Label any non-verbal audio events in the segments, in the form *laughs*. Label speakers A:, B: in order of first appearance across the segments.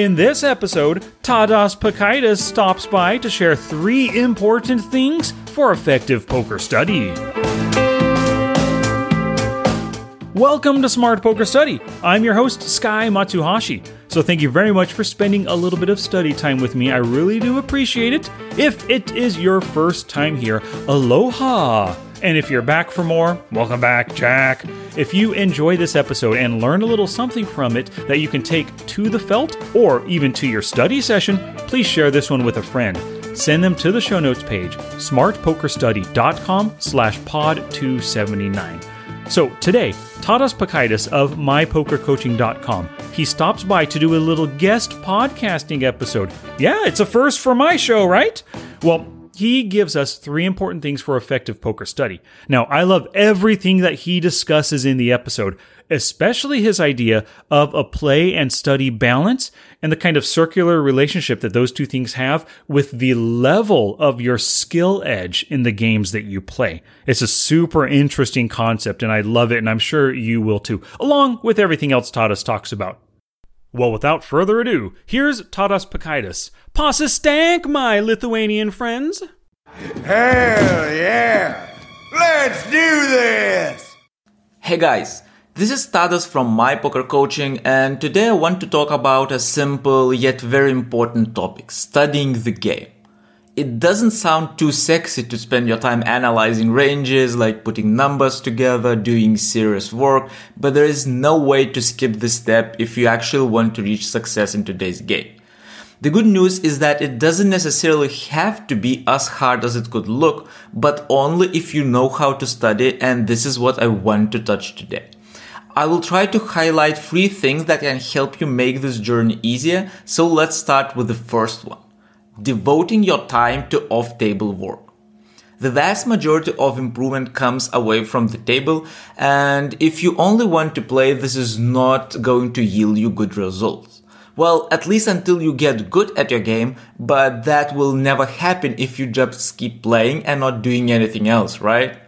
A: In this episode, Tadas Peckaitis stops by to share three important things for effective poker study. Welcome to Smart Poker Study. I'm your host, Sky Matsuhashi. So, thank you very much for spending a little bit of study time with me. I really do appreciate it. If it is your first time here, aloha! And if you're back for more, welcome back, Jack. If you enjoy this episode and learn a little something from it that you can take to the felt or even to your study session, please share this one with a friend. Send them to the show notes page, smartpokerstudy.com slash pod 279. So today, Tadas Peckaitis of mypokercoaching.com. He stops by to do a little guest podcasting episode. Yeah, it's a first for my show, right? Well, he gives us three important things for effective poker study. Now, I love everything that he discusses in the episode, especially his idea of a play and study balance and the kind of circular relationship that those two things have with the level of your skill edge in the games that you play. It's a super interesting concept and I love it and I'm sure you will too, along with everything else Tadas talks about. Well, without further ado, here's Tadas Peckaitis. Pasa stank, my Lithuanian friends!
B: Hell yeah! Let's do this!
C: Hey guys, this is Tadas from My Poker Coaching, and today I want to talk about a simple yet very important topic studying the game. It doesn't sound too sexy to spend your time analyzing ranges, like putting numbers together, doing serious work, but there is no way to skip this step if you actually want to reach success in today's game. The good news is that it doesn't necessarily have to be as hard as it could look, but only if you know how to study, and this is what I want to touch today. I will try to highlight three things that can help you make this journey easier, so let's start with the first one devoting your time to off table work. The vast majority of improvement comes away from the table, and if you only want to play, this is not going to yield you good results. Well, at least until you get good at your game, but that will never happen if you just keep playing and not doing anything else, right?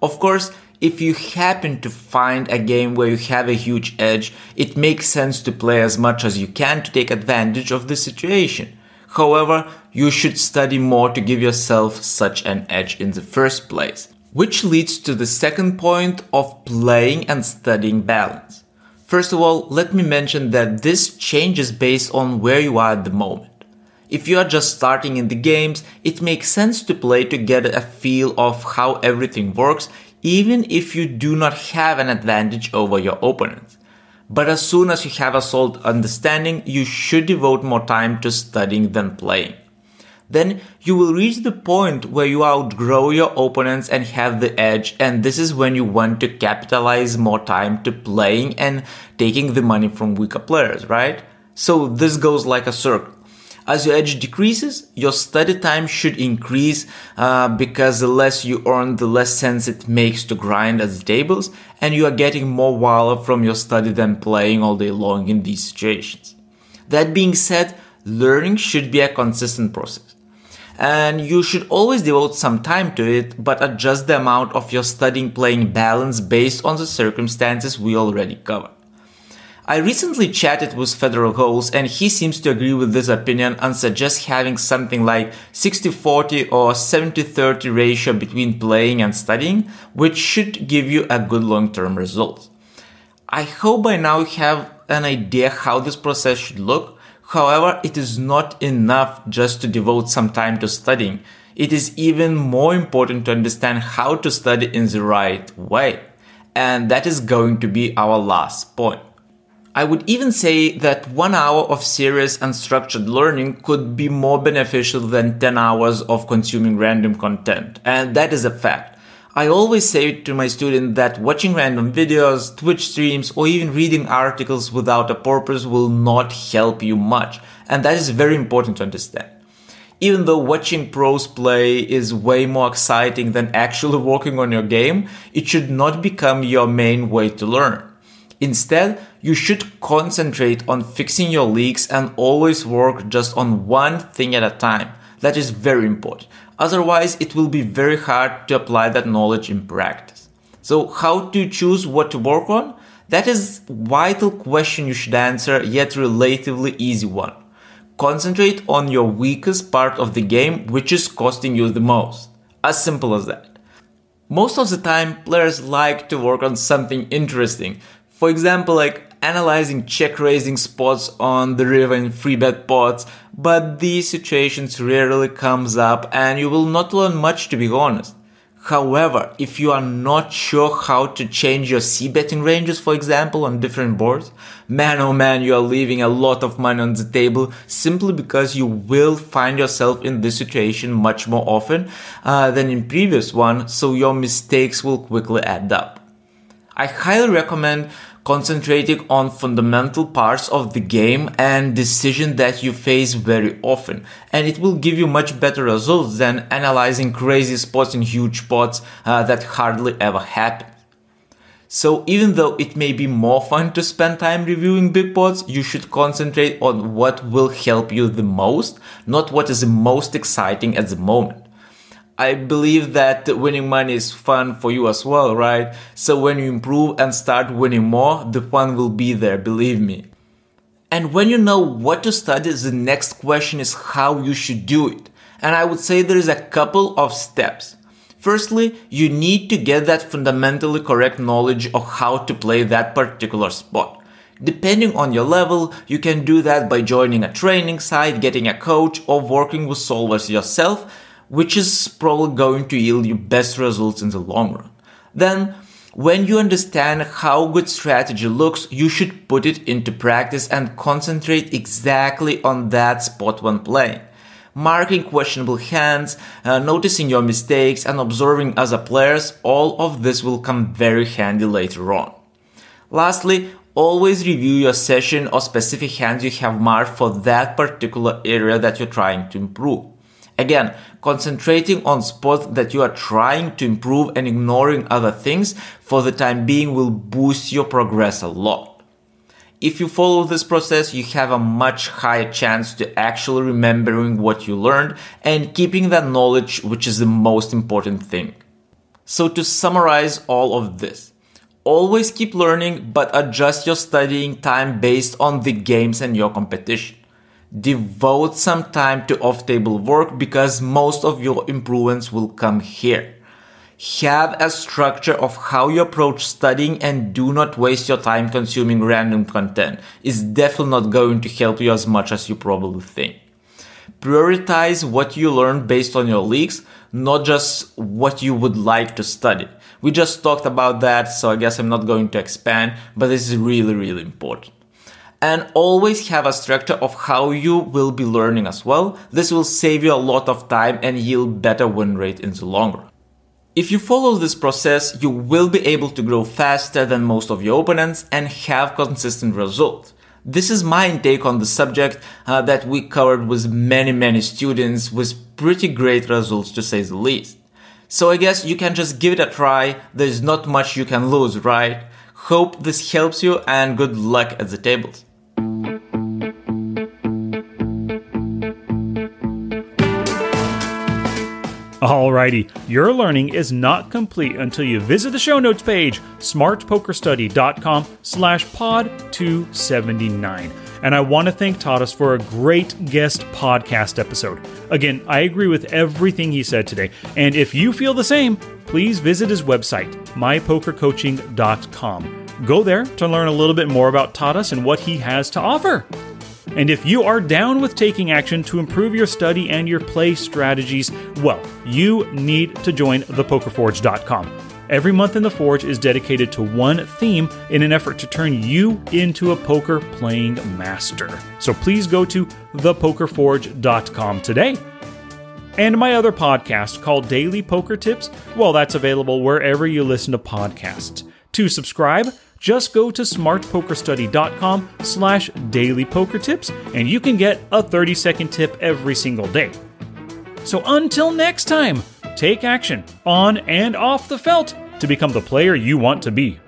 C: Of course, if you happen to find a game where you have a huge edge, it makes sense to play as much as you can to take advantage of the situation. However, you should study more to give yourself such an edge in the first place. Which leads to the second point of playing and studying balance. First of all, let me mention that this changes based on where you are at the moment. If you are just starting in the games, it makes sense to play to get a feel of how everything works, even if you do not have an advantage over your opponents. But as soon as you have a solid understanding, you should devote more time to studying than playing. Then you will reach the point where you outgrow your opponents and have the edge, and this is when you want to capitalize more time to playing and taking the money from weaker players, right? So this goes like a circle. As your edge decreases, your study time should increase uh, because the less you earn, the less sense it makes to grind at the tables, and you are getting more value from your study than playing all day long in these situations. That being said, learning should be a consistent process. And you should always devote some time to it, but adjust the amount of your studying playing balance based on the circumstances we already covered. I recently chatted with Fedor Holz and he seems to agree with this opinion and suggests having something like 60-40 or 70-30 ratio between playing and studying, which should give you a good long-term result. I hope by now you have an idea how this process should look. However, it is not enough just to devote some time to studying. It is even more important to understand how to study in the right way. And that is going to be our last point. I would even say that one hour of serious and structured learning could be more beneficial than 10 hours of consuming random content. And that is a fact. I always say to my students that watching random videos, Twitch streams, or even reading articles without a purpose will not help you much. And that is very important to understand. Even though watching pros play is way more exciting than actually *laughs* working on your game, it should not become your main way to learn. Instead, you should concentrate on fixing your leaks and always work just on one thing at a time. That is very important. Otherwise, it will be very hard to apply that knowledge in practice. So, how to choose what to work on? That is vital question you should answer, yet relatively easy one. Concentrate on your weakest part of the game, which is costing you the most. As simple as that. Most of the time, players like to work on something interesting. For example, like analyzing check raising spots on the river in three bet pots, but these situations rarely comes up and you will not learn much to be honest. However, if you are not sure how to change your C betting ranges, for example, on different boards, man oh man, you are leaving a lot of money on the table simply because you will find yourself in this situation much more often uh, than in previous one, so your mistakes will quickly add up. I highly recommend concentrating on fundamental parts of the game and decision that you face very often. And it will give you much better results than analyzing crazy spots in huge pots uh, that hardly ever happen. So even though it may be more fun to spend time reviewing big pots, you should concentrate on what will help you the most, not what is the most exciting at the moment. I believe that winning money is fun for you as well, right? So when you improve and start winning more, the fun will be there, believe me. And when you know what to study, the next question is how you should do it. And I would say there is a couple of steps. Firstly, you need to get that fundamentally correct knowledge of how to play that particular spot. Depending on your level, you can do that by joining a training site, getting a coach, or working with solvers yourself which is probably going to yield you best results in the long run. Then, when you understand how good strategy looks, you should put it into practice and concentrate exactly on that spot when playing. Marking questionable hands, uh, noticing your mistakes, and observing other players, all of this will come very handy later on. Lastly, always review your session or specific hands you have marked for that particular area that you're trying to improve. Again, concentrating on spots that you are trying to improve and ignoring other things for the time being will boost your progress a lot. If you follow this process, you have a much higher chance to actually remembering what you learned and keeping that knowledge, which is the most important thing. So to summarize all of this, always keep learning, but adjust your studying time based on the games and your competition devote some time to off-table work because most of your improvements will come here. Have a structure of how you approach studying and do not waste your time consuming random content. It's definitely not going to help you as much as you probably think. Prioritize what you learn based on your leaks, not just what you would like to study. We just talked about that, so I guess I'm not going to expand, but this is really, really important and always have a structure of how you will be learning as well. This will save you a lot of time and yield better win rate in the long run. If you follow this process, you will be able to grow faster than most of your opponents and have consistent results. This is my intake on the subject uh, that we covered with many, many students with pretty great results to say the least. So I guess you can just give it a try. There's not much you can lose, right? Hope this helps you and good luck at the tables.
A: Alrighty, your learning is not complete until you visit the show notes page, smartpokerstudy.com slash pod 279. And I want to thank Tadas for a great guest podcast episode. Again, I agree with everything he said today. And if you feel the same, please visit his website, mypokercoaching.com. Go there to learn a little bit more about Tadas and what he has to offer. And if you are down with taking action to improve your study and your play strategies, well, you need to join thepokerforge.com. Every month in the Forge is dedicated to one theme in an effort to turn you into a poker playing master. So please go to thepokerforge.com today. And my other podcast called Daily Poker Tips, well, that's available wherever you listen to podcasts. To subscribe, just go to smartpokerstudy.com slash daily poker tips and you can get a 30 second tip every single day. So until next time, take action on and off the felt to become the player you want to be.